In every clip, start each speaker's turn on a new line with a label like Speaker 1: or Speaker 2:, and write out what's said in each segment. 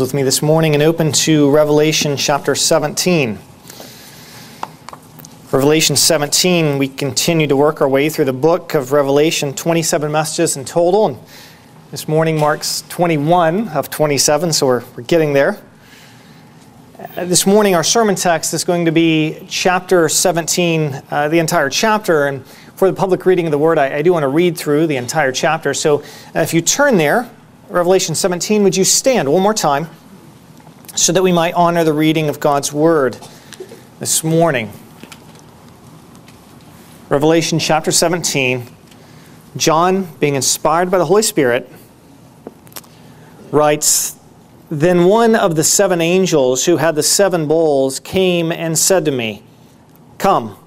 Speaker 1: with me this morning and open to Revelation chapter 17. Revelation 17, we continue to work our way through the book of Revelation, 27 messages in total. And this morning marks 21 of 27, so we're, we're getting there. Uh, this morning, our sermon text is going to be chapter 17, uh, the entire chapter. And for the public reading of the word, I, I do want to read through the entire chapter. So uh, if you turn there, Revelation 17, would you stand one more time so that we might honor the reading of God's Word this morning? Revelation chapter 17, John, being inspired by the Holy Spirit, writes Then one of the seven angels who had the seven bowls came and said to me, Come,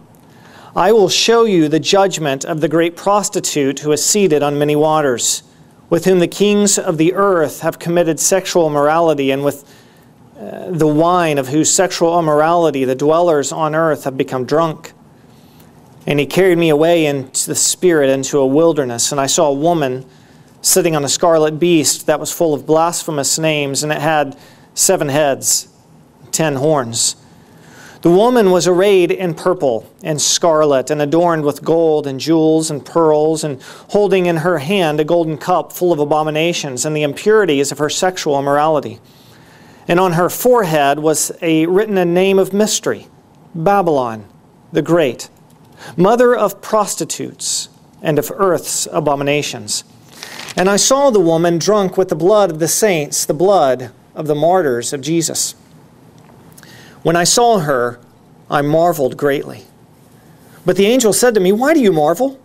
Speaker 1: I will show you the judgment of the great prostitute who is seated on many waters with whom the kings of the earth have committed sexual immorality, and with uh, the wine of whose sexual immorality the dwellers on earth have become drunk. And he carried me away into the spirit into a wilderness, and I saw a woman sitting on a scarlet beast that was full of blasphemous names, and it had seven heads, ten horns. The woman was arrayed in purple and scarlet and adorned with gold and jewels and pearls, and holding in her hand a golden cup full of abominations and the impurities of her sexual immorality. And on her forehead was a, written a name of mystery Babylon the Great, mother of prostitutes and of earth's abominations. And I saw the woman drunk with the blood of the saints, the blood of the martyrs of Jesus. When I saw her, I marveled greatly. But the angel said to me, Why do you marvel?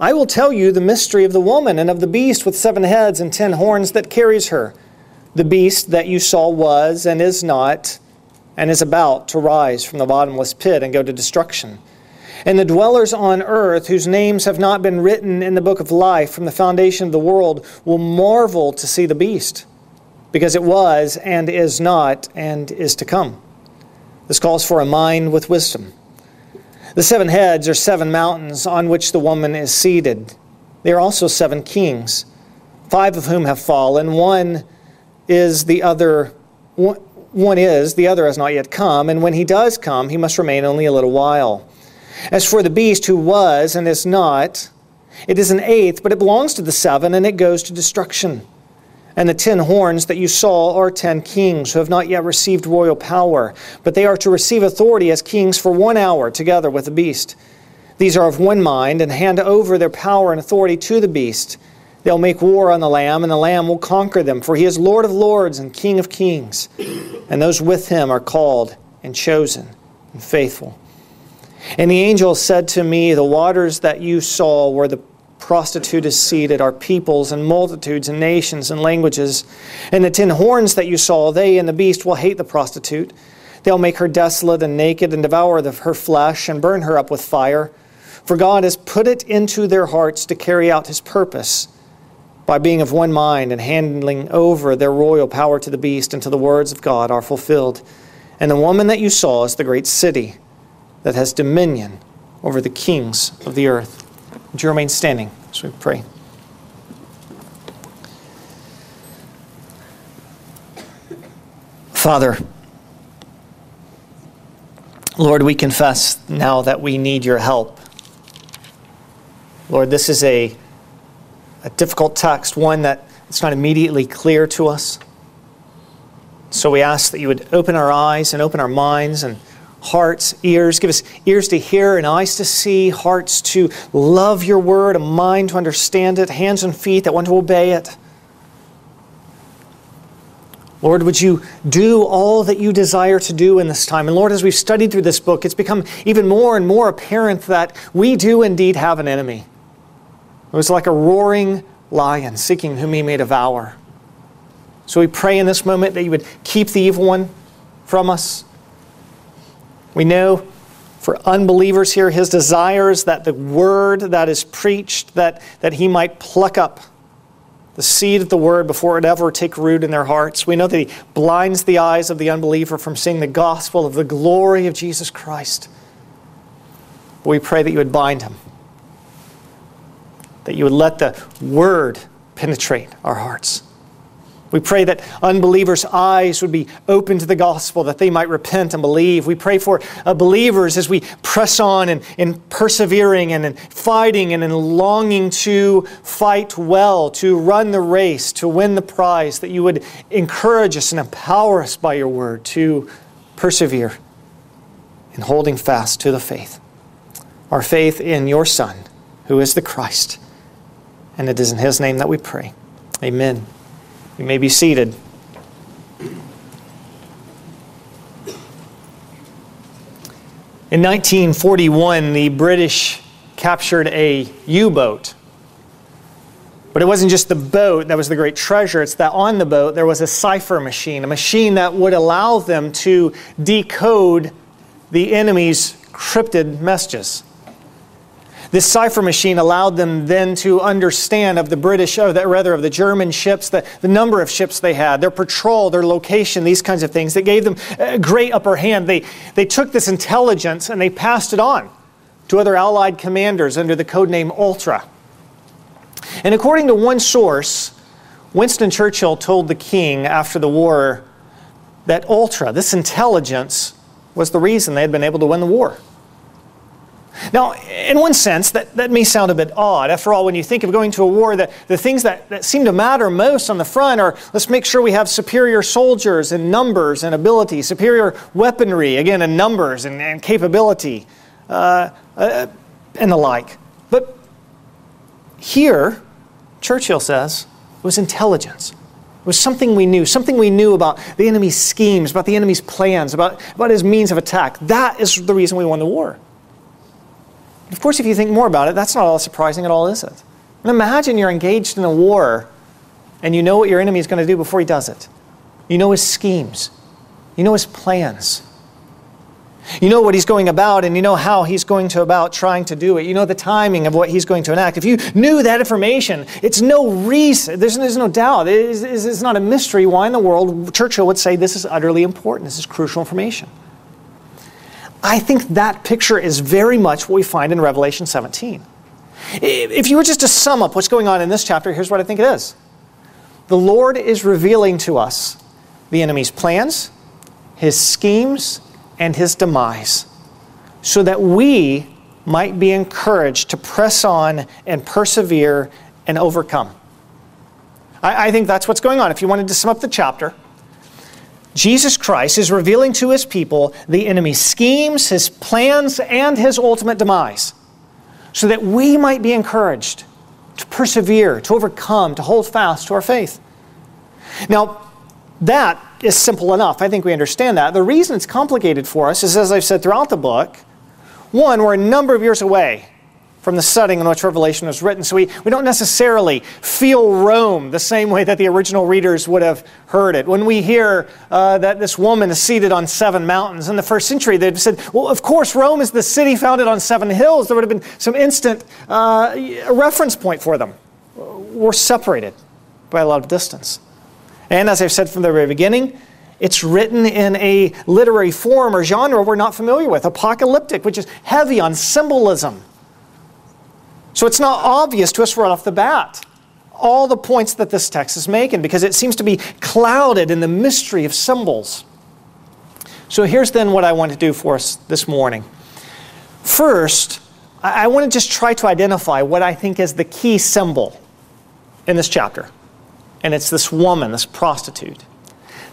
Speaker 1: I will tell you the mystery of the woman and of the beast with seven heads and ten horns that carries her. The beast that you saw was and is not, and is about to rise from the bottomless pit and go to destruction. And the dwellers on earth, whose names have not been written in the book of life from the foundation of the world, will marvel to see the beast, because it was and is not and is to come. This calls for a mind with wisdom. The seven heads are seven mountains on which the woman is seated. They are also seven kings, five of whom have fallen. One is the other, one is, the other has not yet come, and when he does come, he must remain only a little while. As for the beast who was and is not, it is an eighth, but it belongs to the seven, and it goes to destruction. And the ten horns that you saw are ten kings who have not yet received royal power, but they are to receive authority as kings for one hour together with the beast. These are of one mind and hand over their power and authority to the beast. They'll make war on the Lamb, and the Lamb will conquer them, for he is Lord of lords and King of kings. And those with him are called and chosen and faithful. And the angel said to me, The waters that you saw were the prostitute is seated are peoples and multitudes and nations and languages. And the ten horns that you saw, they and the beast will hate the prostitute. They'll make her desolate and naked and devour the, her flesh and burn her up with fire. For God has put it into their hearts to carry out his purpose by being of one mind and handing over their royal power to the beast until the words of God are fulfilled. And the woman that you saw is the great city that has dominion over the kings of the earth. Would you remain standing we pray? Father, Lord, we confess now that we need your help. Lord, this is a, a difficult text, one that it's not immediately clear to us. So we ask that you would open our eyes and open our minds and hearts, ears. Give us ears to hear and eyes to see, hearts to love your word, a mind to understand it, hands and feet that want to obey it. Lord, would you do all that you desire to do in this time? And Lord, as we've studied through this book, it's become even more and more apparent that we do indeed have an enemy. It was like a roaring lion seeking whom he may devour. So we pray in this moment that you would keep the evil one from us we know for unbelievers here, his desire is that the word that is preached, that, that he might pluck up the seed of the word before it ever take root in their hearts. We know that he blinds the eyes of the unbeliever from seeing the gospel of the glory of Jesus Christ. We pray that you would bind him, that you would let the word penetrate our hearts. We pray that unbelievers' eyes would be open to the gospel, that they might repent and believe. We pray for uh, believers as we press on in, in persevering and in fighting and in longing to fight well, to run the race, to win the prize, that you would encourage us and empower us by your word to persevere in holding fast to the faith. Our faith in your Son, who is the Christ. And it is in his name that we pray. Amen. You may be seated. In 1941, the British captured a U boat. But it wasn't just the boat that was the great treasure, it's that on the boat there was a cipher machine, a machine that would allow them to decode the enemy's crypted messages. This cipher machine allowed them then to understand of the British, or the, rather of the German ships, the, the number of ships they had, their patrol, their location, these kinds of things. That gave them a great upper hand. They, they took this intelligence and they passed it on to other Allied commanders under the code name Ultra. And according to one source, Winston Churchill told the king after the war that Ultra, this intelligence, was the reason they had been able to win the war. Now, in one sense, that, that may sound a bit odd. After all, when you think of going to a war, the, the things that, that seem to matter most on the front are let's make sure we have superior soldiers in numbers and ability, superior weaponry, again, in numbers and, and capability, uh, uh, and the like. But here, Churchill says, was intelligence. It was something we knew, something we knew about the enemy's schemes, about the enemy's plans, about, about his means of attack. That is the reason we won the war. Of course, if you think more about it, that's not all surprising at all, is it? And imagine you're engaged in a war and you know what your enemy is going to do before he does it. You know his schemes, you know his plans. You know what he's going about and you know how he's going to about trying to do it. You know the timing of what he's going to enact. If you knew that information, it's no reason, there's, there's no doubt, it's, it's not a mystery why in the world Churchill would say this is utterly important, this is crucial information. I think that picture is very much what we find in Revelation 17. If you were just to sum up what's going on in this chapter, here's what I think it is The Lord is revealing to us the enemy's plans, his schemes, and his demise, so that we might be encouraged to press on and persevere and overcome. I, I think that's what's going on. If you wanted to sum up the chapter, Jesus Christ is revealing to his people the enemy's schemes, his plans, and his ultimate demise, so that we might be encouraged to persevere, to overcome, to hold fast to our faith. Now, that is simple enough. I think we understand that. The reason it's complicated for us is, as I've said throughout the book, one, we're a number of years away from the setting in which Revelation was written. So we, we don't necessarily feel Rome the same way that the original readers would have heard it. When we hear uh, that this woman is seated on seven mountains in the first century, they'd said, well, of course, Rome is the city founded on seven hills. There would have been some instant uh, reference point for them. We're separated by a lot of distance. And as I've said from the very beginning, it's written in a literary form or genre we're not familiar with, apocalyptic, which is heavy on symbolism so it's not obvious to us right off the bat all the points that this text is making because it seems to be clouded in the mystery of symbols. So here's then what I want to do for us this morning. First, I want to just try to identify what I think is the key symbol in this chapter. And it's this woman, this prostitute.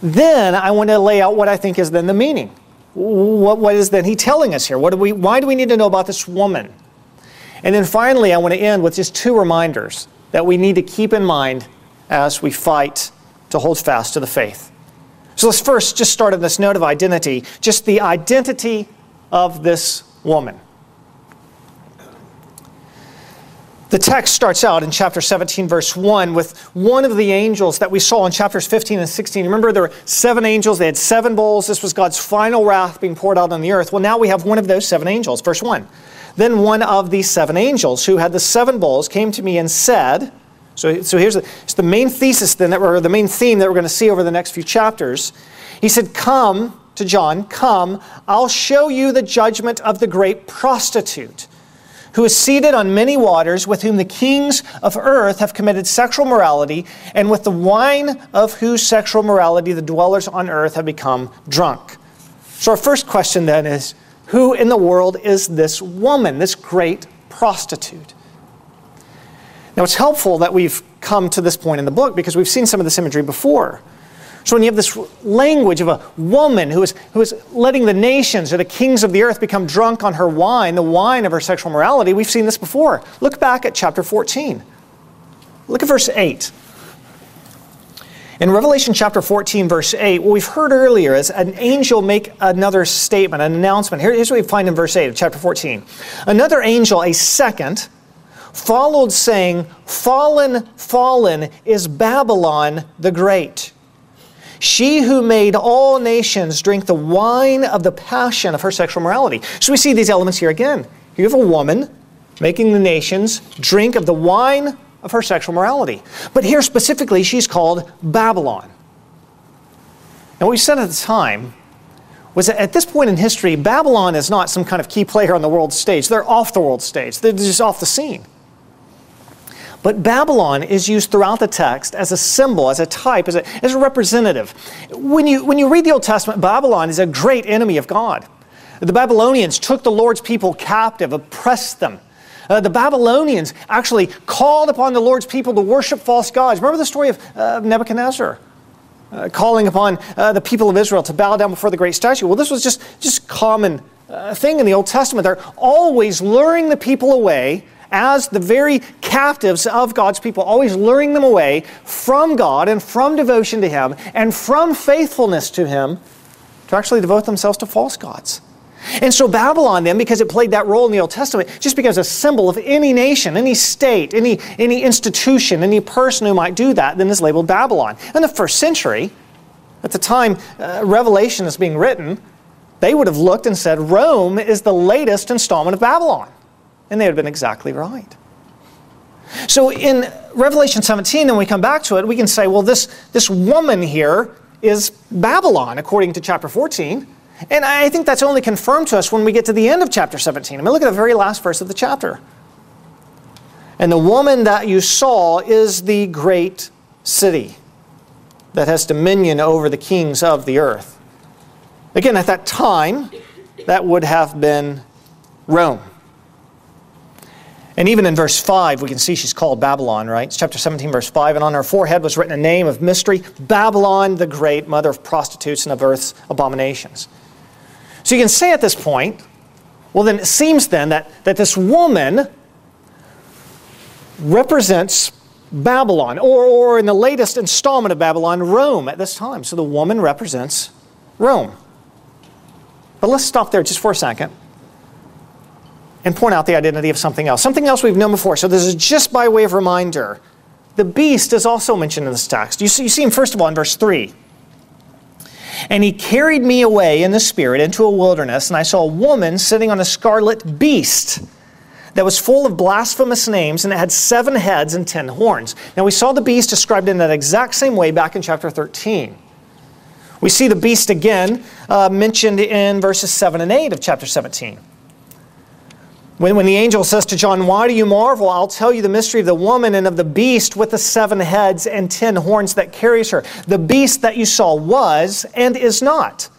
Speaker 1: Then I want to lay out what I think is then the meaning. What, what is then he telling us here? What do we, why do we need to know about this woman? And then finally, I want to end with just two reminders that we need to keep in mind as we fight to hold fast to the faith. So let's first just start on this note of identity, just the identity of this woman. The text starts out in chapter 17, verse 1, with one of the angels that we saw in chapters 15 and 16. Remember, there were seven angels, they had seven bowls. This was God's final wrath being poured out on the earth. Well, now we have one of those seven angels. Verse 1. Then one of the seven angels who had the seven bowls came to me and said, so, so here's the, the main thesis then, that we're, the main theme that we're going to see over the next few chapters. He said, Come to John, come, I'll show you the judgment of the great prostitute who is seated on many waters, with whom the kings of earth have committed sexual morality, and with the wine of whose sexual morality the dwellers on earth have become drunk. So, our first question then is who in the world is this woman, this great prostitute? Now, it's helpful that we've come to this point in the book because we've seen some of this imagery before. So when you have this language of a woman who is, who is letting the nations or the kings of the earth become drunk on her wine, the wine of her sexual morality, we've seen this before. Look back at chapter 14. Look at verse 8. In Revelation chapter 14, verse 8, what we've heard earlier is an angel make another statement, an announcement. Here, here's what we find in verse 8 of chapter 14. Another angel, a second, followed saying, Fallen, fallen is Babylon the Great she who made all nations drink the wine of the passion of her sexual morality. So we see these elements here again. You have a woman making the nations drink of the wine of her sexual morality. But here specifically, she's called Babylon. And what we said at the time was that at this point in history, Babylon is not some kind of key player on the world stage. They're off the world stage, they're just off the scene. But Babylon is used throughout the text as a symbol, as a type, as a, as a representative. When you, when you read the Old Testament, Babylon is a great enemy of God. The Babylonians took the Lord's people captive, oppressed them. Uh, the Babylonians actually called upon the Lord's people to worship false gods. Remember the story of uh, Nebuchadnezzar? Uh, calling upon uh, the people of Israel to bow down before the great statue. Well, this was just just common uh, thing in the Old Testament. They're always luring the people away as the very captives of God's people, always luring them away from God and from devotion to Him and from faithfulness to Him to actually devote themselves to false gods. And so Babylon, then, because it played that role in the Old Testament, just becomes a symbol of any nation, any state, any, any institution, any person who might do that, then is labeled Babylon. In the first century, at the time uh, Revelation is being written, they would have looked and said, Rome is the latest installment of Babylon. And they would have been exactly right. So in Revelation 17, and we come back to it, we can say, well, this, this woman here is Babylon, according to chapter 14. And I think that's only confirmed to us when we get to the end of chapter 17. I mean, look at the very last verse of the chapter. And the woman that you saw is the great city that has dominion over the kings of the earth. Again, at that time, that would have been Rome. And even in verse 5, we can see she's called Babylon, right? It's chapter 17, verse 5. And on her forehead was written a name of mystery Babylon the Great, mother of prostitutes and of earth's abominations. So you can say at this point, well, then it seems then that, that this woman represents Babylon, or, or in the latest installment of Babylon, Rome at this time. So the woman represents Rome. But let's stop there just for a second and point out the identity of something else. Something else we've known before. So this is just by way of reminder. The beast is also mentioned in this text. You see, you see him first of all in verse 3. And he carried me away in the spirit into a wilderness, and I saw a woman sitting on a scarlet beast that was full of blasphemous names, and it had seven heads and ten horns. Now, we saw the beast described in that exact same way back in chapter 13. We see the beast again uh, mentioned in verses 7 and 8 of chapter 17. When, when the angel says to John, Why do you marvel? I'll tell you the mystery of the woman and of the beast with the seven heads and ten horns that carries her. The beast that you saw was and is not,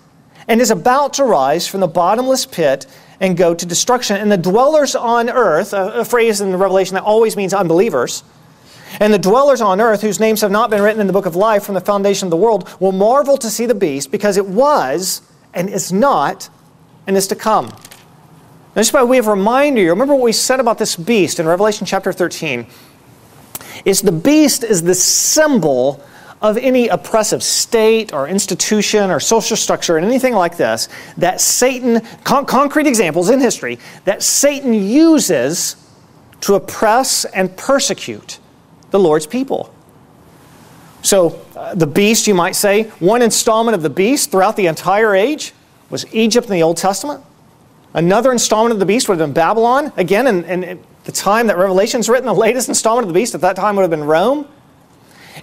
Speaker 1: and is about to rise from the bottomless pit and go to destruction. And the dwellers on earth, a, a phrase in the Revelation that always means unbelievers, and the dwellers on earth, whose names have not been written in the book of life from the foundation of the world, will marvel to see the beast because it was and is not and is to come. Now, just by way of reminder, remember what we said about this beast in Revelation chapter 13? Is the beast is the symbol of any oppressive state or institution or social structure and anything like this that Satan, con- concrete examples in history, that Satan uses to oppress and persecute the Lord's people. So, uh, the beast, you might say, one installment of the beast throughout the entire age was Egypt in the Old Testament. Another installment of the beast would have been Babylon. Again, in, in the time that Revelation is written, the latest installment of the beast at that time would have been Rome.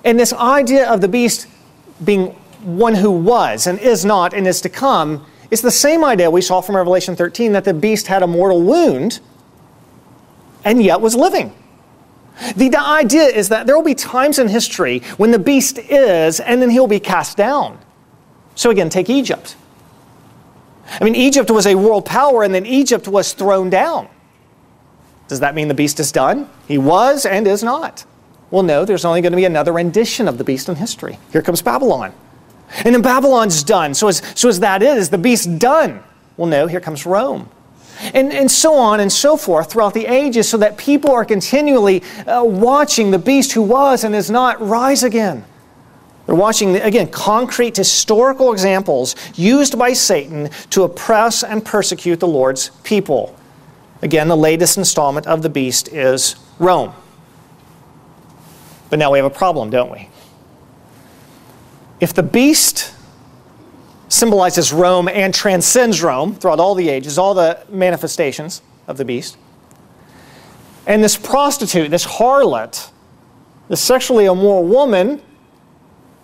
Speaker 1: And this idea of the beast being one who was and is not and is to come is the same idea we saw from Revelation 13 that the beast had a mortal wound and yet was living. The idea is that there will be times in history when the beast is, and then he'll be cast down. So, again, take Egypt. I mean, Egypt was a world power, and then Egypt was thrown down. Does that mean the beast is done? He was and is not. Well, no, there's only going to be another rendition of the beast in history. Here comes Babylon. And then Babylon's done. So as, so as that is, the beast done? Well, no, here comes Rome. And, and so on and so forth throughout the ages, so that people are continually uh, watching the beast who was and is not rise again. They're watching, again, concrete historical examples used by Satan to oppress and persecute the Lord's people. Again, the latest installment of the beast is Rome. But now we have a problem, don't we? If the beast symbolizes Rome and transcends Rome throughout all the ages, all the manifestations of the beast, and this prostitute, this harlot, this sexually immoral woman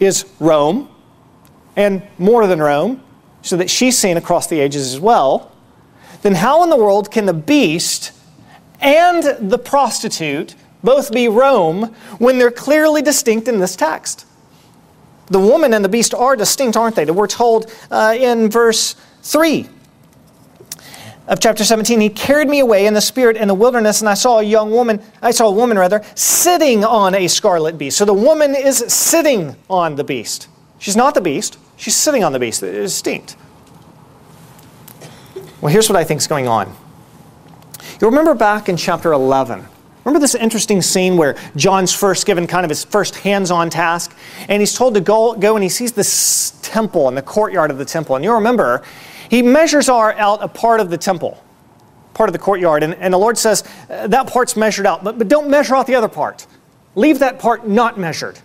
Speaker 1: is Rome, and more than Rome, so that she's seen across the ages as well, then how in the world can the beast and the prostitute both be Rome when they're clearly distinct in this text? The woman and the beast are distinct, aren't they? That We're told uh, in verse 3 of chapter 17 he carried me away in the spirit in the wilderness and i saw a young woman i saw a woman rather sitting on a scarlet beast. So the woman is sitting on the beast. She's not the beast. She's sitting on the beast. It's distinct well here's what i think is going on. You remember back in chapter 11 Remember this interesting scene where John's first given kind of his first hands on task, and he's told to go, go and he sees this temple in the courtyard of the temple. And you'll remember, he measures out a part of the temple, part of the courtyard, and, and the Lord says, uh, That part's measured out, but, but don't measure out the other part. Leave that part not measured.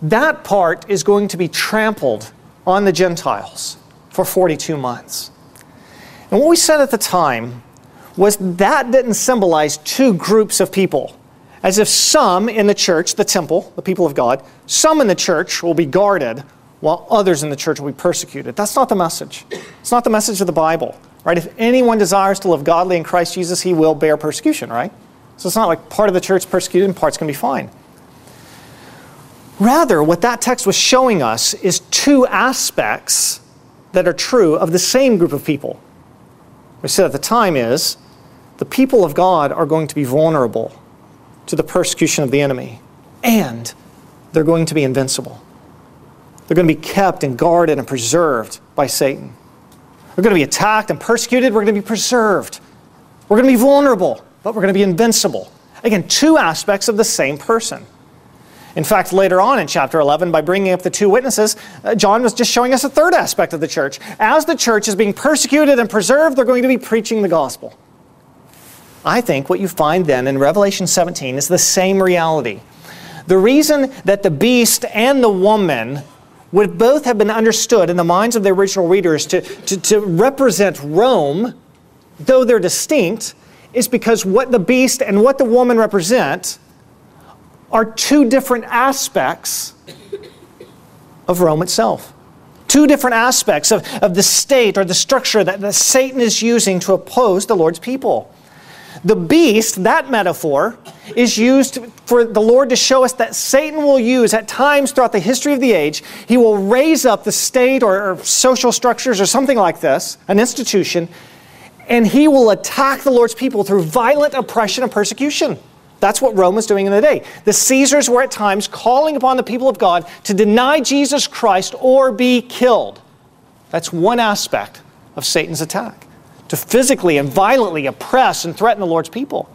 Speaker 1: That part is going to be trampled on the Gentiles for 42 months. And what we said at the time was that didn't symbolize two groups of people. As if some in the church, the temple, the people of God, some in the church will be guarded while others in the church will be persecuted. That's not the message. It's not the message of the Bible, right? If anyone desires to live godly in Christ Jesus, he will bear persecution, right? So it's not like part of the church persecuted and part's going to be fine. Rather, what that text was showing us is two aspects that are true of the same group of people. We said at the time is the people of God are going to be vulnerable to the persecution of the enemy, and they're going to be invincible. They're going to be kept and guarded and preserved by Satan. We're going to be attacked and persecuted. We're going to be preserved. We're going to be vulnerable, but we're going to be invincible. Again, two aspects of the same person. In fact, later on in chapter 11, by bringing up the two witnesses, uh, John was just showing us a third aspect of the church. As the church is being persecuted and preserved, they're going to be preaching the gospel. I think what you find then in Revelation 17 is the same reality. The reason that the beast and the woman would both have been understood in the minds of the original readers to, to, to represent Rome, though they're distinct, is because what the beast and what the woman represent are two different aspects of Rome itself. Two different aspects of, of the state or the structure that, that Satan is using to oppose the Lord's people. The beast, that metaphor, is used for the Lord to show us that Satan will use at times throughout the history of the age, he will raise up the state or, or social structures or something like this, an institution, and he will attack the Lord's people through violent oppression and persecution. That's what Rome was doing in the day. The Caesars were at times calling upon the people of God to deny Jesus Christ or be killed. That's one aspect of Satan's attack to physically and violently oppress and threaten the Lord's people.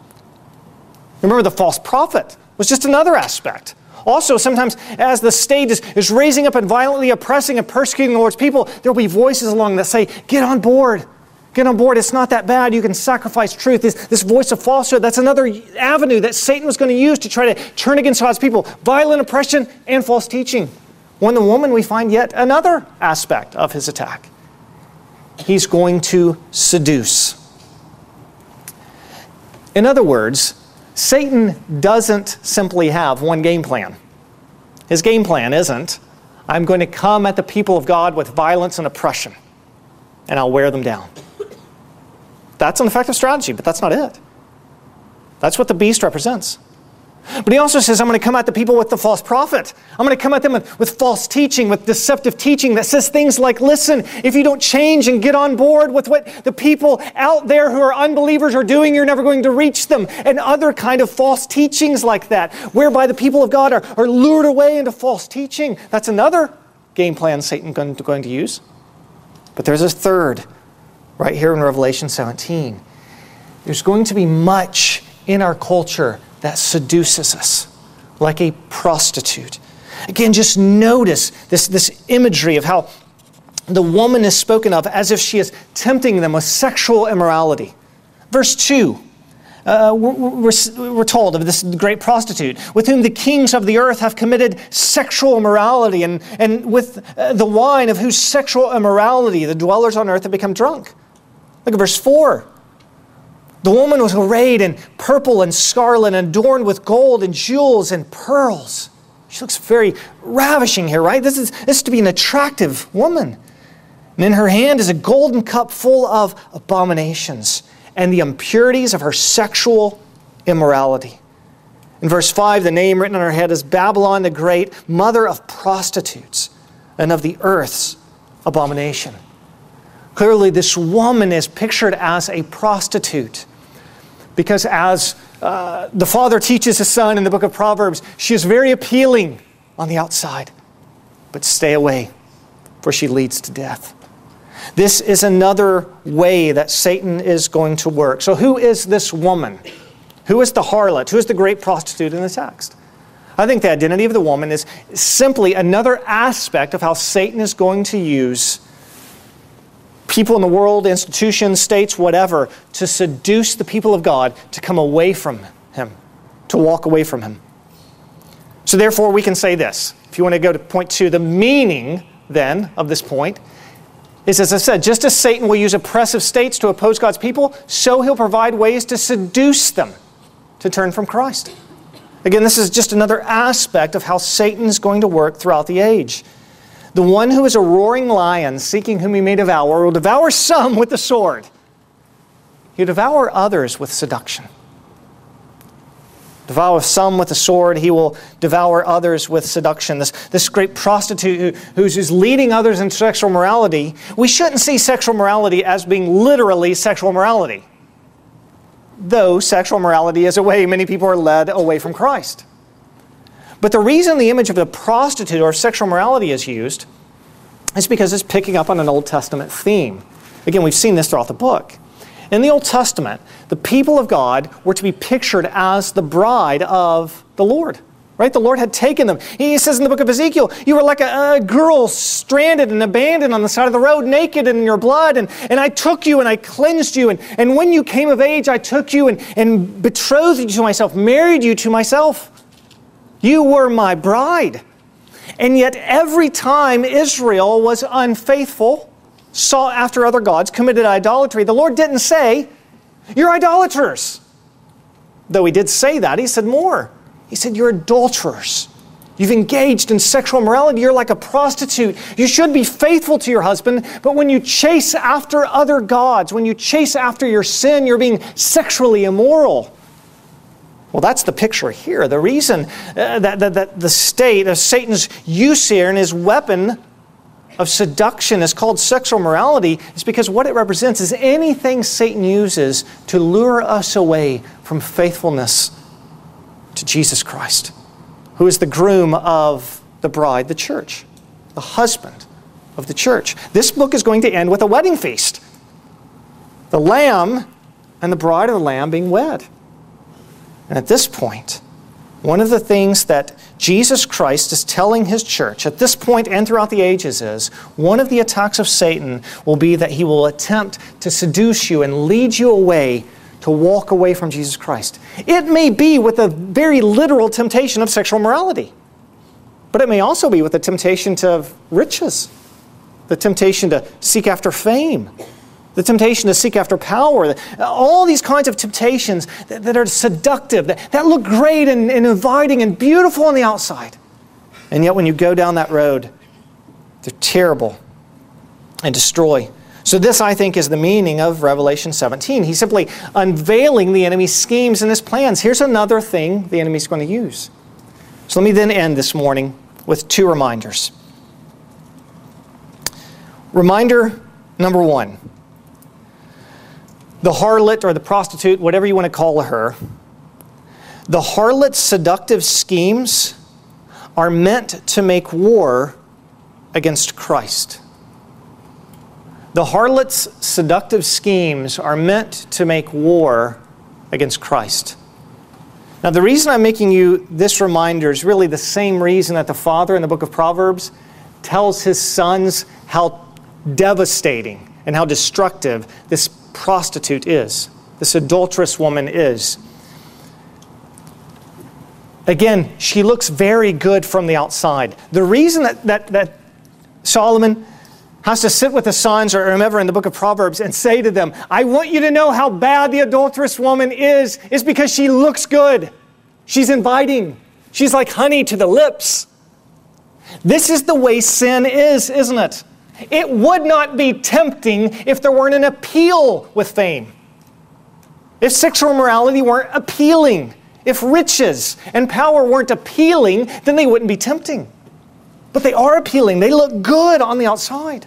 Speaker 1: Remember, the false prophet was just another aspect. Also, sometimes as the state is, is raising up and violently oppressing and persecuting the Lord's people, there will be voices along that say, Get on board. Get on board. It's not that bad. You can sacrifice truth. This, this voice of falsehood, that's another avenue that Satan was going to use to try to turn against God's people. Violent oppression and false teaching. When the woman, we find yet another aspect of his attack. He's going to seduce. In other words, Satan doesn't simply have one game plan. His game plan isn't, I'm going to come at the people of God with violence and oppression, and I'll wear them down. That's an effective strategy, but that's not it. That's what the beast represents. But he also says, I'm going to come at the people with the false prophet. I'm going to come at them with, with, false teaching, with deceptive teaching that says things like, listen, if you don't change and get on board with what the people out there who are unbelievers are doing, you're never going to reach them. And other kind of false teachings like that, whereby the people of God are, are lured away into false teaching. That's another game plan Satan going, going to use. But there's a third right here in Revelation 17. There's going to be much in our culture that seduces us, like a prostitute. Again, just notice this, this imagery of how the woman is spoken of as if she is tempting them with sexual immorality. Verse 2. Uh, we're, we're, told of this great prostitute with whom the kings of the earth have committed sexual immorality, and, and with uh, the wine of whose sexual immorality the dwellers on earth have become drunk. Look at verse 4. The woman was arrayed in purple and scarlet and adorned with gold and jewels and pearls. She looks very ravishing here, right? This is, this is to be an attractive woman. And in her hand is a golden cup full of abominations and the impurities of her sexual immorality. In verse 5, the name written on her head is Babylon the Great, mother of prostitutes and of the earth's abomination. Clearly, this woman is pictured as a prostitute because as uh, the father teaches his son in the book of Proverbs, she is very appealing on the outside, but stay away, for she leads to death. This is another way that Satan is going to work. So, who is this woman? Who is the harlot? Who is the great prostitute in the text? I think the identity of the woman is simply another aspect of how Satan is going to use people in the world, institutions, states, whatever, to seduce the people of God to come away from Him, to walk away from Him. So, therefore, we can say this. If you want to go to point two, the meaning then of this point is, as I said, just as Satan will use oppressive states to oppose God's people, so he'll provide ways to seduce them to turn from Christ. Again, this is just another aspect of how Satan is going to work throughout the age. The one who is a roaring lion, seeking whom he may devour, will devour some with the sword. He'll devour others with seduction. Devour some with the sword, he will devour others with seduction. This, this great prostitute who, who's, who's leading others into sexual morality, we shouldn't see sexual morality as being literally sexual morality. Though sexual morality is a way many people are led away from Christ. But the reason the image of the prostitute or sexual morality is used is because it's picking up on an Old Testament theme. Again, we've seen this throughout the book. In the Old Testament, the people of God were to be pictured as the bride of the Lord. Right? The Lord had taken them. He says in the book of Ezekiel, You were like a, a, girl stranded and abandoned on the side of the road, naked in your blood. And, and I took you and I cleansed you. And, and when you came of age, I took you and, and betrothed you to myself, married you to myself. You were my bride. And yet, every time Israel was unfaithful, sought after other gods, committed idolatry, the Lord didn't say, You're idolaters. Though He did say that, He said more. He said, You're adulterers. You've engaged in sexual morality. You're like a prostitute. You should be faithful to your husband, but when you chase after other gods, when you chase after your sin, you're being sexually immoral. Well, that's the picture here. The reason uh, that, that, that the state of Satan's use here and his weapon of seduction is called sexual morality is because what it represents is anything Satan uses to lure us away from faithfulness to Jesus Christ, who is the groom of the bride, the church, the husband of the church. This book is going to end with a wedding feast. The lamb and the bride of the lamb being wed. And at this point, one of the things that Jesus Christ is telling his church at this point and throughout the ages is one of the attacks of Satan will be that he will attempt to seduce you and lead you away to walk away from Jesus Christ. It may be with a very literal temptation of sexual morality, but it may also be with the temptation to riches, the temptation to seek after fame, the temptation to seek after power, all these kinds of temptations that, that are seductive, that, that look great and, and inviting and beautiful on the outside. And yet, when you go down that road, they're terrible and destroy. So, this, I think, is the meaning of Revelation 17. He's simply unveiling the enemy's schemes and his plans. Here's another thing the enemy's going to use. So, let me then end this morning with two reminders. Reminder number one the harlot or the prostitute, whatever you want to call her, the harlot's seductive schemes are meant to make war against Christ. The harlot's seductive schemes are meant to make war against Christ. Now, the reason I'm making you this reminder is really the same reason that the father in the book of Proverbs tells his sons how devastating and how destructive this prostitute is, this adulterous woman is. Again, she looks very good from the outside. The reason that, that, that Solomon has to sit with the sons, or remember in the book of Proverbs, and say to them, I want you to know how bad the adulterous woman is, is because she looks good. She's inviting. She's like honey to the lips. This is the way sin is, isn't it? It would not be tempting if there weren't an appeal with fame. If sexual morality weren't appealing, if riches and power weren't appealing, then they wouldn't be tempting. But they are appealing, they look good on the outside.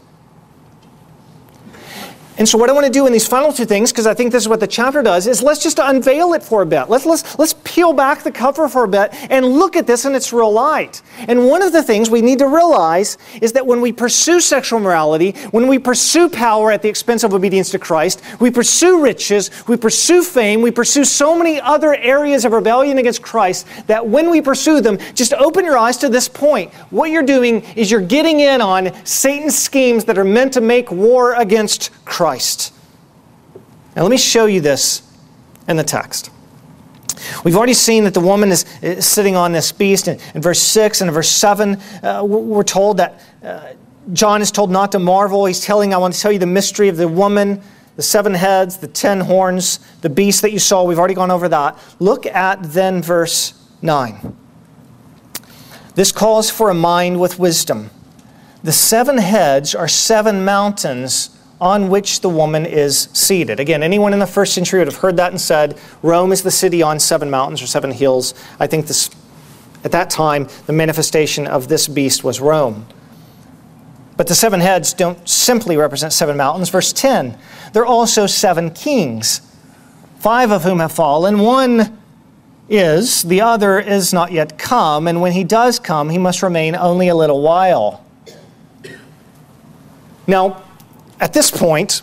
Speaker 1: And so, what I want to do in these final two things, because I think this is what the chapter does, is let's just unveil it for a bit. Let's, let's, let's peel back the cover for a bit and look at this in its real light. And one of the things we need to realize is that when we pursue sexual morality, when we pursue power at the expense of obedience to Christ, we pursue riches, we pursue fame, we pursue so many other areas of rebellion against Christ that when we pursue them, just open your eyes to this point. What you're doing is you're getting in on Satan's schemes that are meant to make war against Christ. Christ. Now, let me show you this in the text. We've already seen that the woman is, sitting on this beast. In, in, verse 6 and in verse 7, uh, we're told that uh, John is told not to marvel. He's telling, I want to tell you the mystery of the woman, the seven heads, the ten horns, the beast that you saw. We've already gone over that. Look at then verse 9. This calls for a mind with wisdom. The seven heads are seven mountains on which the woman is seated. Again, anyone in the first century would have heard that and said, Rome is the city on seven mountains or seven hills. I think this, at that time, the manifestation of this beast was Rome. But the seven heads don't simply represent seven mountains. Verse 10 they're also seven kings, five of whom have fallen. One is, the other is not yet come, and when he does come, he must remain only a little while. Now, at this point,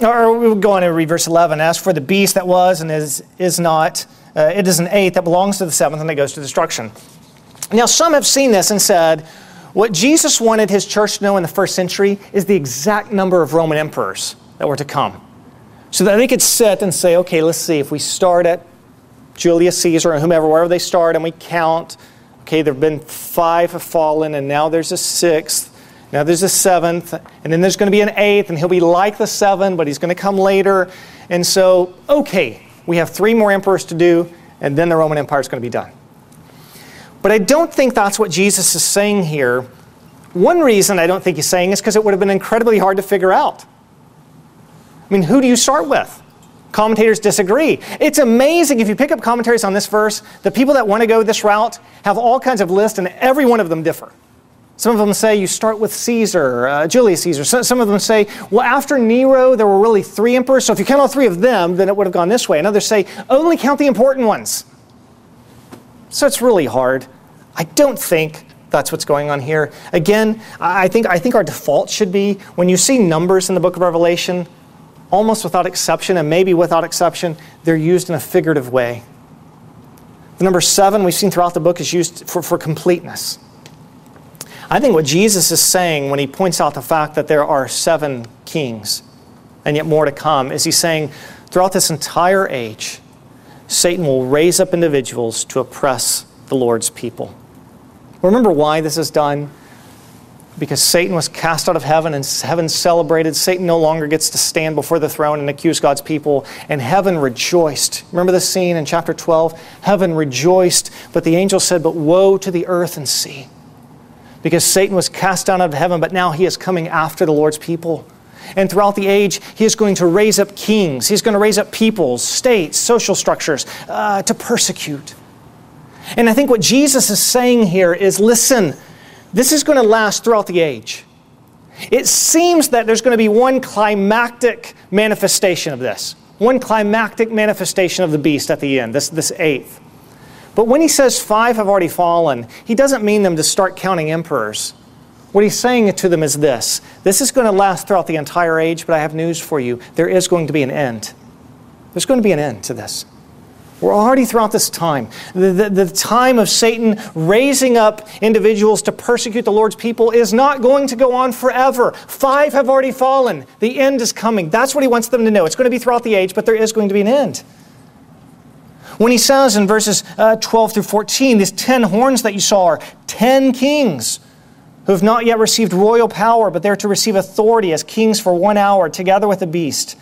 Speaker 1: or we'll go on and read verse 11. As for the beast that was and is, is not, uh, it is an eighth that belongs to the seventh and it goes to destruction. Now, some have seen this and said, what Jesus wanted his church to know in the first century is the exact number of Roman emperors that were to come. So that they could sit and say, okay, let's see, if we start at Julius Caesar or whomever, wherever they start, and we count, okay, there have been five have fallen, and now there's a sixth. Now there's a seventh, and then there's going to be an eighth, and he'll be like the seven, but he's going to come later. And so, okay, we have three more emperors to do, and then the Roman Empire is going to be done. But I don't think that's what Jesus is saying here. One reason I don't think he's saying is because it would have been incredibly hard to figure out. I mean, who do you start with? Commentators disagree. It's amazing if you pick up commentaries on this verse, the people that want to go this route have all kinds of lists, and every one of them differ. Some of them say you start with Caesar, uh, Julius Caesar. So, some of them say, well, after Nero, there were really three emperors. So if you count all three of them, then it would have gone this way. And others say, only count the important ones. So it's really hard. I don't think that's what's going on here. Again, I think, I think our default should be when you see numbers in the book of Revelation, almost without exception, and maybe without exception, they're used in a figurative way. The number seven we've seen throughout the book is used for, for completeness. I think what Jesus is saying when he points out the fact that there are seven kings and yet more to come is he's saying throughout this entire age, Satan will raise up individuals to oppress the Lord's people. Remember why this is done? Because Satan was cast out of heaven and heaven celebrated. Satan no longer gets to stand before the throne and accuse God's people, and heaven rejoiced. Remember the scene in chapter 12? Heaven rejoiced, but the angel said, But woe to the earth and sea because Satan was cast down out of heaven, but now he is coming after the Lord's people. And throughout the age, he is going to raise up kings. He's going to raise up peoples, states, social structures uh, to persecute. And I think what Jesus is saying here is listen, this is going to last throughout the age. It seems that there's going to be one climactic manifestation of this, one climactic manifestation of the beast at the end, this, this eighth. But when he says five have already fallen, he doesn't mean them to start counting emperors. What he's saying to them is this this is going to last throughout the entire age, but I have news for you. There is going to be an end. There's going to be an end to this. We're already throughout this time. The, the, the, time of Satan raising up individuals to persecute the Lord's people is not going to go on forever. Five have already fallen. The end is coming. That's what he wants them to know. It's going to be throughout the age, but there is going to be an end. When he says in verses uh, 12 through 14, these ten horns that you saw are ten kings who have not yet received royal power, but they're to receive authority as kings for one hour together with the beast.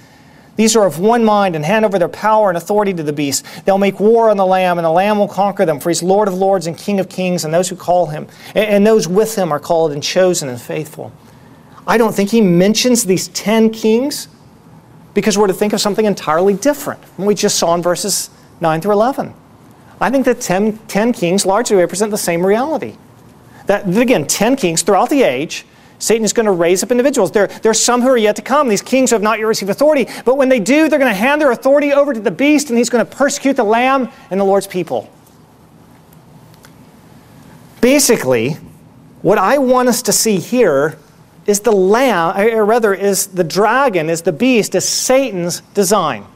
Speaker 1: These are of one mind and hand over their power and authority to the beast. They'll make war on the Lamb, and the Lamb will conquer them, for he's Lord of lords and King of kings, and those who call him, and those with him are called and chosen and faithful. I don't think he mentions these ten kings because we're to think of something entirely different from we just saw in verses 9 through 11. I think that 10, 10 kings largely represent the same reality. That, again, 10 kings throughout the age Satan is going to raise up individuals. There, there are some who are yet to come. These kings who have not yet received authority. But when they do, they're going to hand their authority over to the beast, and he's going to persecute the Lamb and the Lord's people. Basically, what I want us to see here is the lamb, or rather, is the dragon, is the beast, is Satan's design.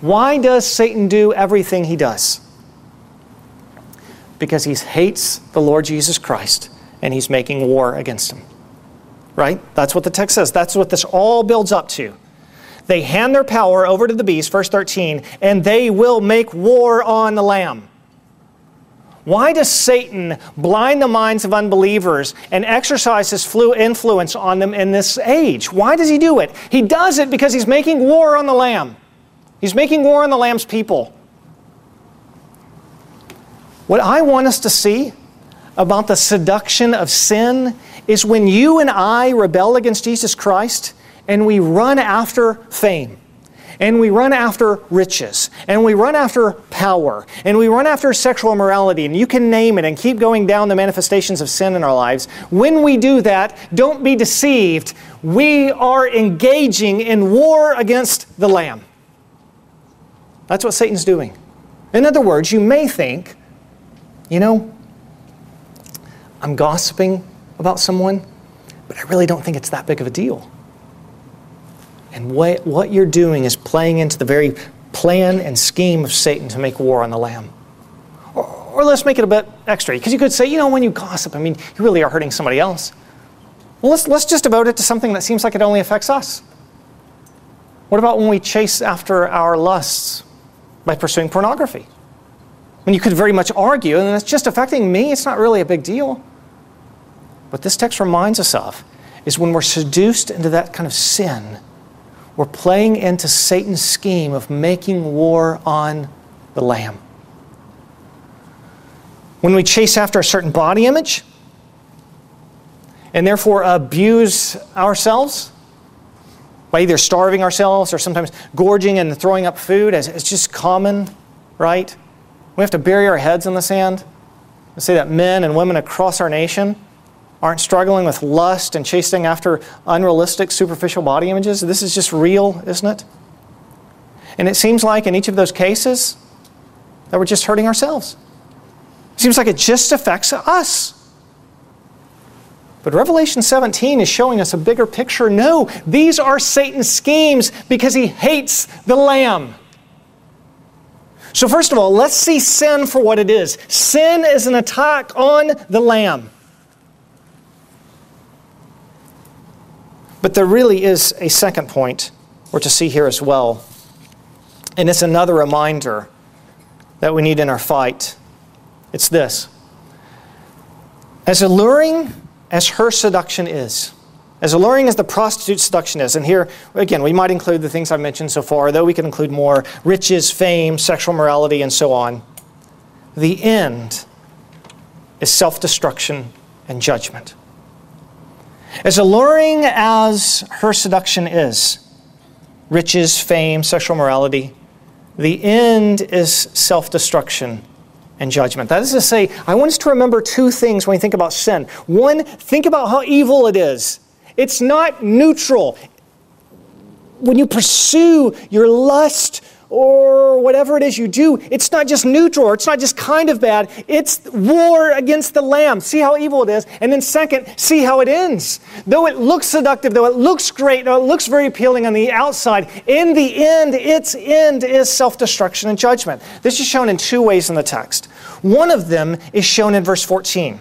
Speaker 1: Why does Satan do everything he does? Because he hates the Lord Jesus Christ and he's making war against him right? That's what the text says. That's what this all builds up to. They hand their power over to the beast, verse 13, and they will make war on the Lamb. Why does Satan blind the minds of unbelievers and exercise his flu influence on them in this age? Why does he do it? He does it because he's making war on the Lamb. He's making war on the Lamb's people. What I want us to see about the seduction of sin is when you and I rebel against Jesus Christ and we run after fame. And we run after riches, and we run after power, and we run after sexual immorality, and you can name it and keep going down the manifestations of sin in our lives. When we do that, don't be deceived. We are engaging in war against the Lamb. That's what Satan's doing. In other words, you may think, you know, I'm gossiping about someone, but I really don't think it's that big of a deal. And what, what you're doing is playing into the very plan and scheme of Satan to make war on the Lamb. Or, or let's make it a bit extra, because you could say, you know, when you gossip, I mean, you really are hurting somebody else. Well, let's, let's just devote it to something that seems like it only affects us. What about when we chase after our lusts by pursuing pornography? Mean, you could very much argue, and it's just affecting me, it's not really a big deal. What this text reminds us of is when we're seduced into that kind of sin, we're playing into Satan's scheme of making war on the Lamb. When we chase after a certain body image and therefore abuse ourselves by either starving ourselves or sometimes gorging and throwing up food, as it's just common, right? We have to bury our heads in the sand. and say that men and women across our nation aren't struggling with lust and chasing after unrealistic, superficial body images. This is just real, isn't it? And it seems like in each of those cases that we're just hurting ourselves. It seems like it just affects us. But Revelation 17 is showing us a bigger picture. No, these are Satan's schemes because he hates the Lamb. So, first of all, let's see sin for what it is. Sin is an attack on the Lamb. But there really is a second point we're to see here as well. And it's another reminder that we need in our fight. It's this As alluring as her seduction is, as alluring as the prostitute's seduction is, and here, again, we might include the things I've mentioned so far, though we can include more riches, fame, sexual morality, and so on. The end is self destruction and judgment. As alluring as her seduction is riches, fame, sexual morality the end is self destruction and judgment. That is to say, I want us to remember two things when we think about sin. One, think about how evil it is. It's not neutral. When you pursue your lust or whatever it is you do, it's not just neutral or it's not just kind of bad. It's war against the Lamb. See how evil it is. And then, second, see how it ends. Though it looks seductive, though it looks great, though it looks very appealing on the outside, in the end, its end is self destruction and judgment. This is shown in two ways in the text. One of them is shown in verse 14.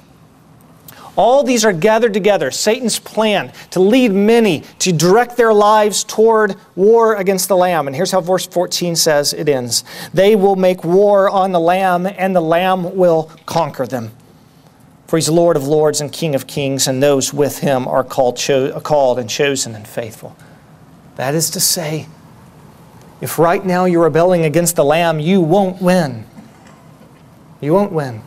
Speaker 1: All these are gathered together. Satan's plan to lead many to direct their lives toward war against the Lamb. And here's how verse 14 says it ends They will make war on the Lamb, and the Lamb will conquer them. For he's Lord of lords and King of kings, and those with him are called, cho- called and chosen and faithful. That is to say, if right now you're rebelling against the Lamb, you won't win. You won't win.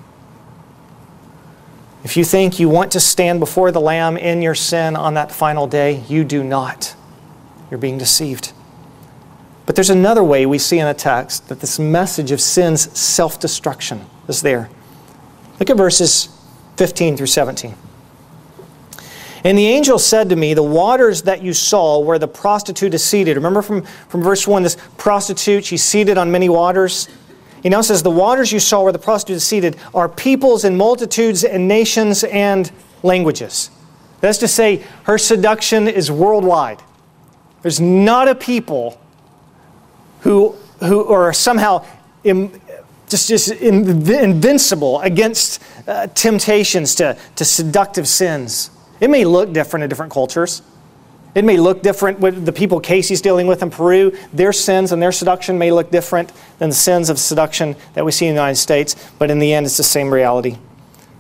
Speaker 1: If you think you want to stand before the Lamb in your sin on that final day, you do not. You're being deceived. But there's another way we see in the text that this message of sin's self destruction is there. Look at verses 15 through 17. And the angel said to me, The waters that you saw where the prostitute is seated. Remember from, from verse 1, this prostitute, she's seated on many waters. He now says, The waters you saw where the prostitute is seated are peoples and multitudes and nations and languages. That's to say, her seduction is worldwide. There's not a people who, who are somehow Im, just, just invincible against uh, temptations to, to seductive sins. It may look different in different cultures. It may look different with the people Casey's dealing with in Peru. Their sins and their seduction may look different than the sins of seduction that we see in the United States, but in the end, it's the same reality.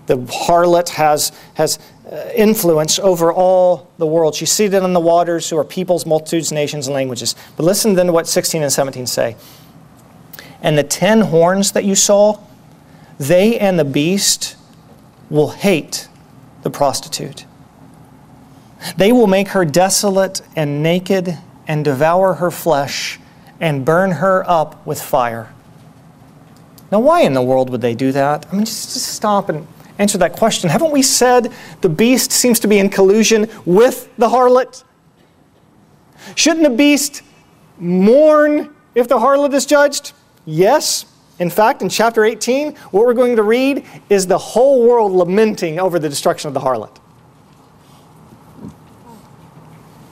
Speaker 1: The harlot has, has uh, influence over all the world. She's seated on the waters who are peoples, multitudes, nations, and languages. But listen then to what 16 and 17 say. And the ten horns that you saw, they and the beast will hate the prostitute they will make her desolate and naked and devour her flesh and burn her up with fire. Now, why in the world would they do that? I mean, just, just stop and answer that question. Haven't we said the beast seems to be in collusion with the harlot? Shouldn't the beast mourn if the harlot is judged? Yes. In fact, in chapter 18, what we're going to read is the whole world lamenting over the destruction of the harlot.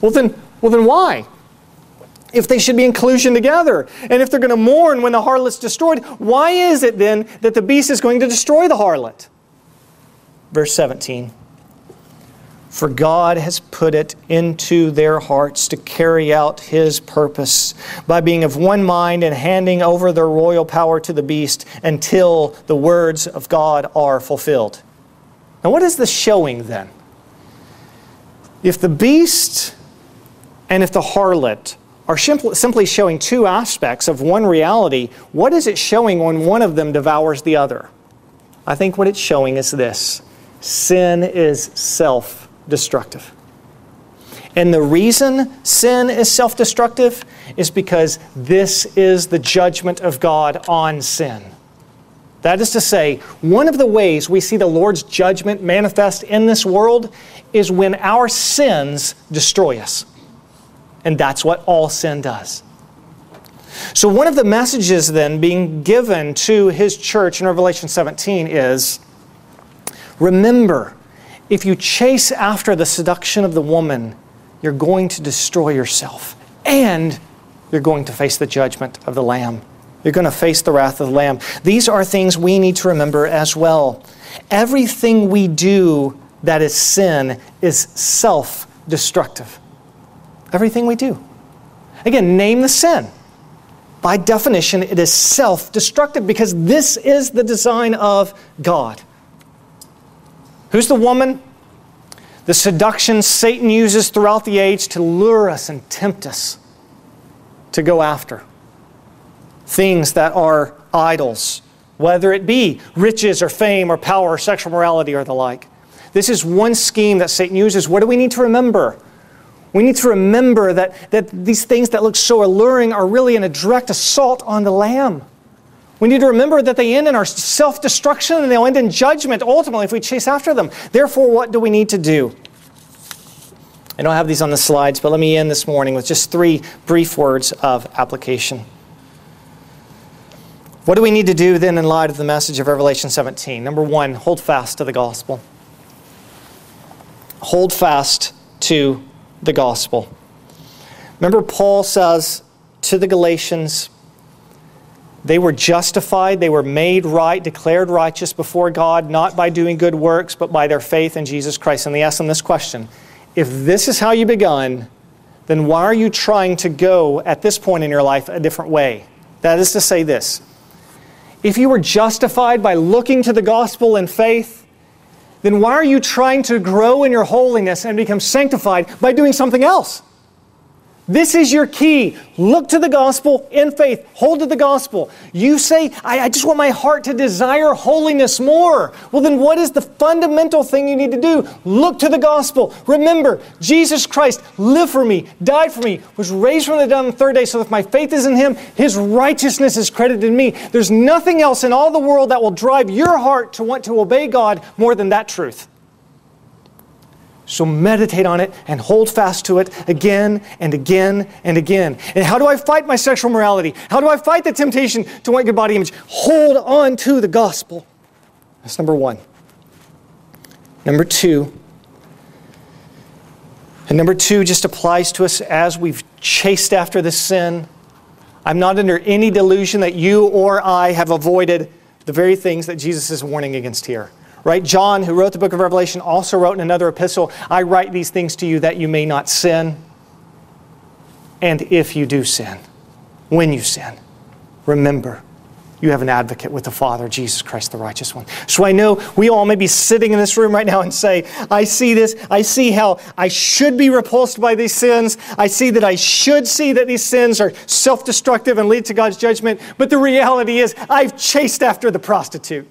Speaker 1: Well, then, well, then why? If they should be in collusion together, and if they're going to mourn when the harlot's destroyed, why is it then that the beast is going to destroy the harlot? Verse 17 For God has put it into their hearts to carry out his purpose by being of one mind and handing over their royal power to the beast until the words of God are fulfilled. Now, what is the showing then? If the beast and if the harlot are simply showing two aspects of one reality, what is it showing when one of them devours the other? I think what it's showing is this sin is self destructive. And the reason sin is self destructive is because this is the judgment of God on sin. That is to say, one of the ways we see the Lord's judgment manifest in this world is when our sins destroy us. And that's what all sin does. So, one of the messages then being given to his church in Revelation 17 is remember, if you chase after the seduction of the woman, you're going to destroy yourself. And you're going to face the judgment of the Lamb. You're going to face the wrath of the Lamb. These are things we need to remember as well. Everything we do that is sin is self destructive everything we do. Again, name the sin. By definition, it is self destructive because this is the design of God. Who's the woman? The seduction Satan uses throughout the age to lure us and tempt us to go after things that are idols, whether it be riches or fame or power or sexual morality or the like. This is one scheme that Satan uses. What do we need to remember? We need to remember that, that these things that look so alluring are really in a direct assault on the Lamb. We need to remember that they end in our self destruction and they'll end in judgment ultimately if we chase after them. Therefore, what do we need to do? I don't have these on the slides, but let me end this morning with just three brief words of application. What do we need to do then in light of the message of Revelation 17? Number one, hold fast to the gospel. Hold fast to the gospel. Remember, Paul says to the Galatians, they were justified, they were made right, declared righteous before God, not by doing good works, but by their faith in Jesus Christ. And they asked them this question If this is how you begun, then why are you trying to go at this point in your life a different way? That is to say, this if you were justified by looking to the gospel in faith, then why are you trying to grow in your holiness and become sanctified by doing something else? This is your key. Look to the gospel in faith. Hold to the gospel. You say, I, I, just want my heart to desire holiness more. Well, then what is the fundamental thing you need to do? Look to the gospel. Remember, Jesus Christ lived for me, died for me, was raised from the dead on the third day, so if my faith is in him, his righteousness is credited in me. There's nothing else in all the world that will drive your heart to want to obey God more than that truth. So meditate on it and hold fast to it again and again and again. And how do I fight my sexual morality? How do I fight the temptation to want good body image? Hold on to the gospel. That's number one. Number two, and number two just applies to us as we've chased after this sin. I'm not under any delusion that you or I have avoided the very things that Jesus is warning against here right? John, who wrote the book of Revelation, also wrote in another epistle, I write these things to you that you may not sin. And if you do sin, when you sin, remember you have an advocate with the Father, Jesus Christ, the righteous one. So I know we all may be sitting in this room right now and say, I see this. I see how I should be repulsed by these sins. I see that I should see that these sins are self destructive and lead to God's judgment. But the reality is, I've chased after the prostitute.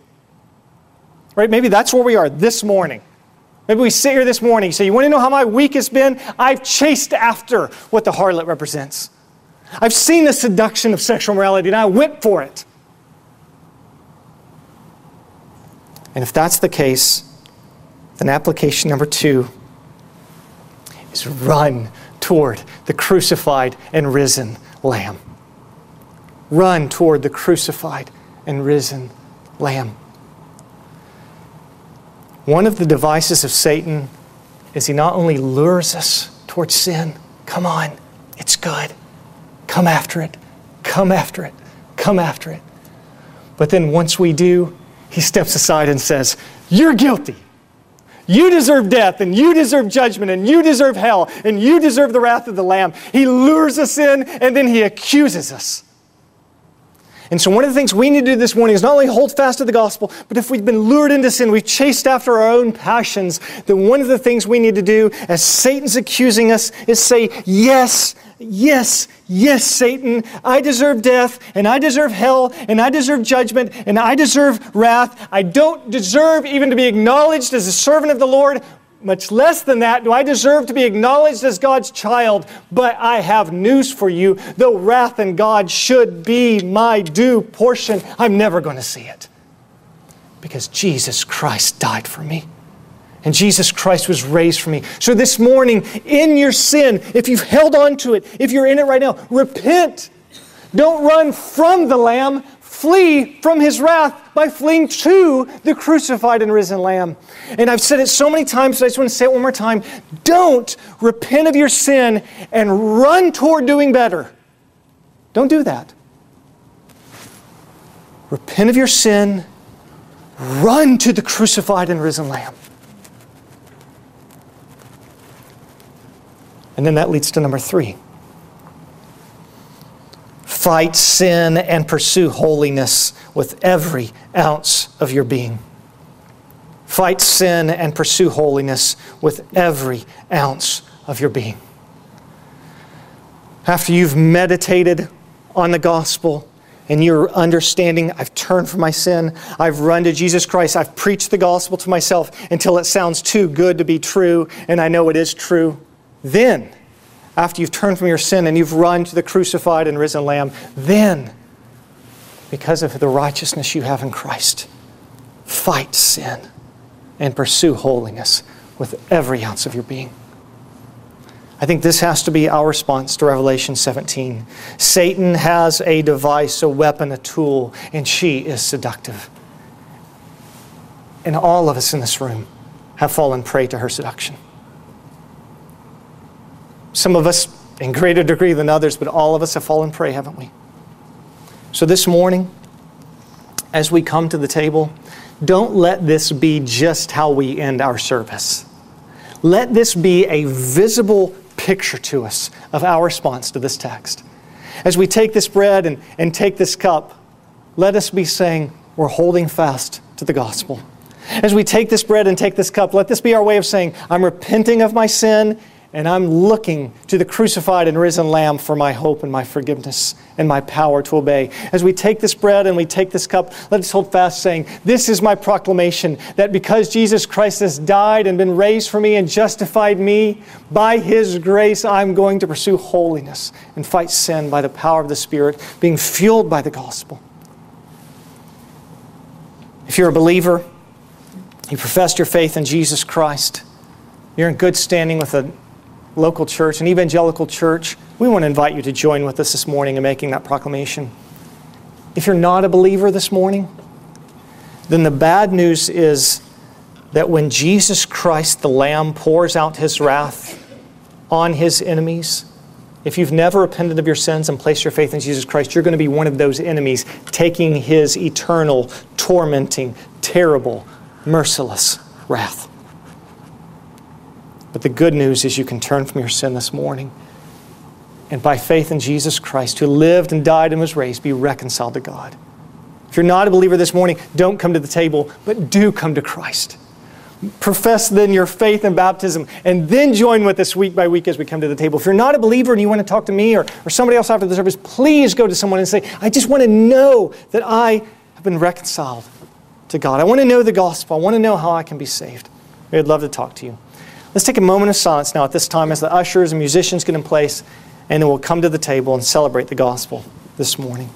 Speaker 1: Right? Maybe that's where we are this morning. Maybe we sit here this morning. So, you want to know how my week has been? I've chased after what the harlot represents. I've seen the seduction of sexual morality and I went for it. And if that's the case, then application number two is run toward the crucified and risen Lamb. Run toward the crucified and risen Lamb. One of the devices of Satan is he not only lures us towards sin, come on, it's good, come after it, come after it, come after it. But then once we do, he steps aside and says, You're guilty. You deserve death, and you deserve judgment, and you deserve hell, and you deserve the wrath of the Lamb. He lures us in, and then he accuses us. And so, one of the things we need to do this morning is not only hold fast to the gospel, but if we've been lured into sin, we've chased after our own passions, then one of the things we need to do, as Satan's accusing us, is say, Yes, yes, yes, Satan, I deserve death, and I deserve hell, and I deserve judgment, and I deserve wrath. I don't deserve even to be acknowledged as a servant of the Lord much less than that do I deserve to be acknowledged as God's child. But I have news for you. Though wrath and God should be my due portion, I'm never going to see it. Because Jesus Christ died for me. And Jesus Christ was raised for me. So this morning, in your sin, if you've held on to it, if you're in it right now, repent. Don't run from the Lamb, flee from his wrath by fleeing to the crucified and risen Lamb. And I've said it so many times, so I just want to say it one more time. Don't repent of your sin and run toward doing better. Don't do that. Repent of your sin, run to the crucified and risen Lamb. And then that leads to number three fight sin and pursue holiness with every ounce of your being. Fight sin and pursue holiness with every ounce of your being. After you've meditated on the gospel, and you're understanding, I've turned from my sin, I've run to Jesus Christ, I've preached the gospel to myself until it sounds too good to be true, and I know it is true. Then, after you've turned from your sin and you've run to the crucified and risen Lamb, then, because of the righteousness you have in Christ, fight sin and pursue holiness with every ounce of your being. I think this has to be our response to Revelation 17. Satan has a device, a weapon, a tool, and she is seductive. And all of us in this room have fallen prey to her seduction. Some of us in greater degree than others, but all of us have fallen prey, haven't we? So this morning, as we come to the table, don't let this be just how we end our service. Let this be a visible picture to us of our response to this text. As we take this bread and, and take this cup, let us be saying, We're holding fast to the gospel. As we take this bread and take this cup, let this be our way of saying, I'm repenting of my sin and I'm looking to the crucified and risen Lamb for my hope and my forgiveness and my power to obey. As we take this bread and we take this cup, let us hold fast, saying, This is my proclamation that because Jesus Christ has died and been raised for me and justified me, by His grace, I'm going to pursue holiness and fight sin by the power of the Spirit, being fueled by the gospel. If you're a believer, you professed your faith in Jesus Christ, you're in good standing with a local church, an evangelical church, we want to invite you to join with us this morning in making that proclamation. If you're not a believer this morning, then the bad news is that when Jesus Christ, the Lamb, pours out his wrath on his enemies, if you've never repented of your sins and placed your faith in Jesus Christ, you're going to be one of those enemies taking his eternal, tormenting, terrible, merciless wrath. But the good news is you can turn from your sin this morning. And by faith in Jesus Christ, who lived and died and was raised, be reconciled to God. If you're not a believer this morning, don't come to the table, but do come to Christ. Profess then your faith in baptism, and then join with us week by week as we come to the table. If you're not a believer and you want to talk to me or, or somebody else after the service, please go to someone and say, I just want to know that I have been reconciled to God. I want to know the gospel. I want to know how I can be saved. We'd love to talk to you. Let's take a moment of silence now at this time as the ushers and musicians get in place, and then we'll come to the table and celebrate the gospel this morning.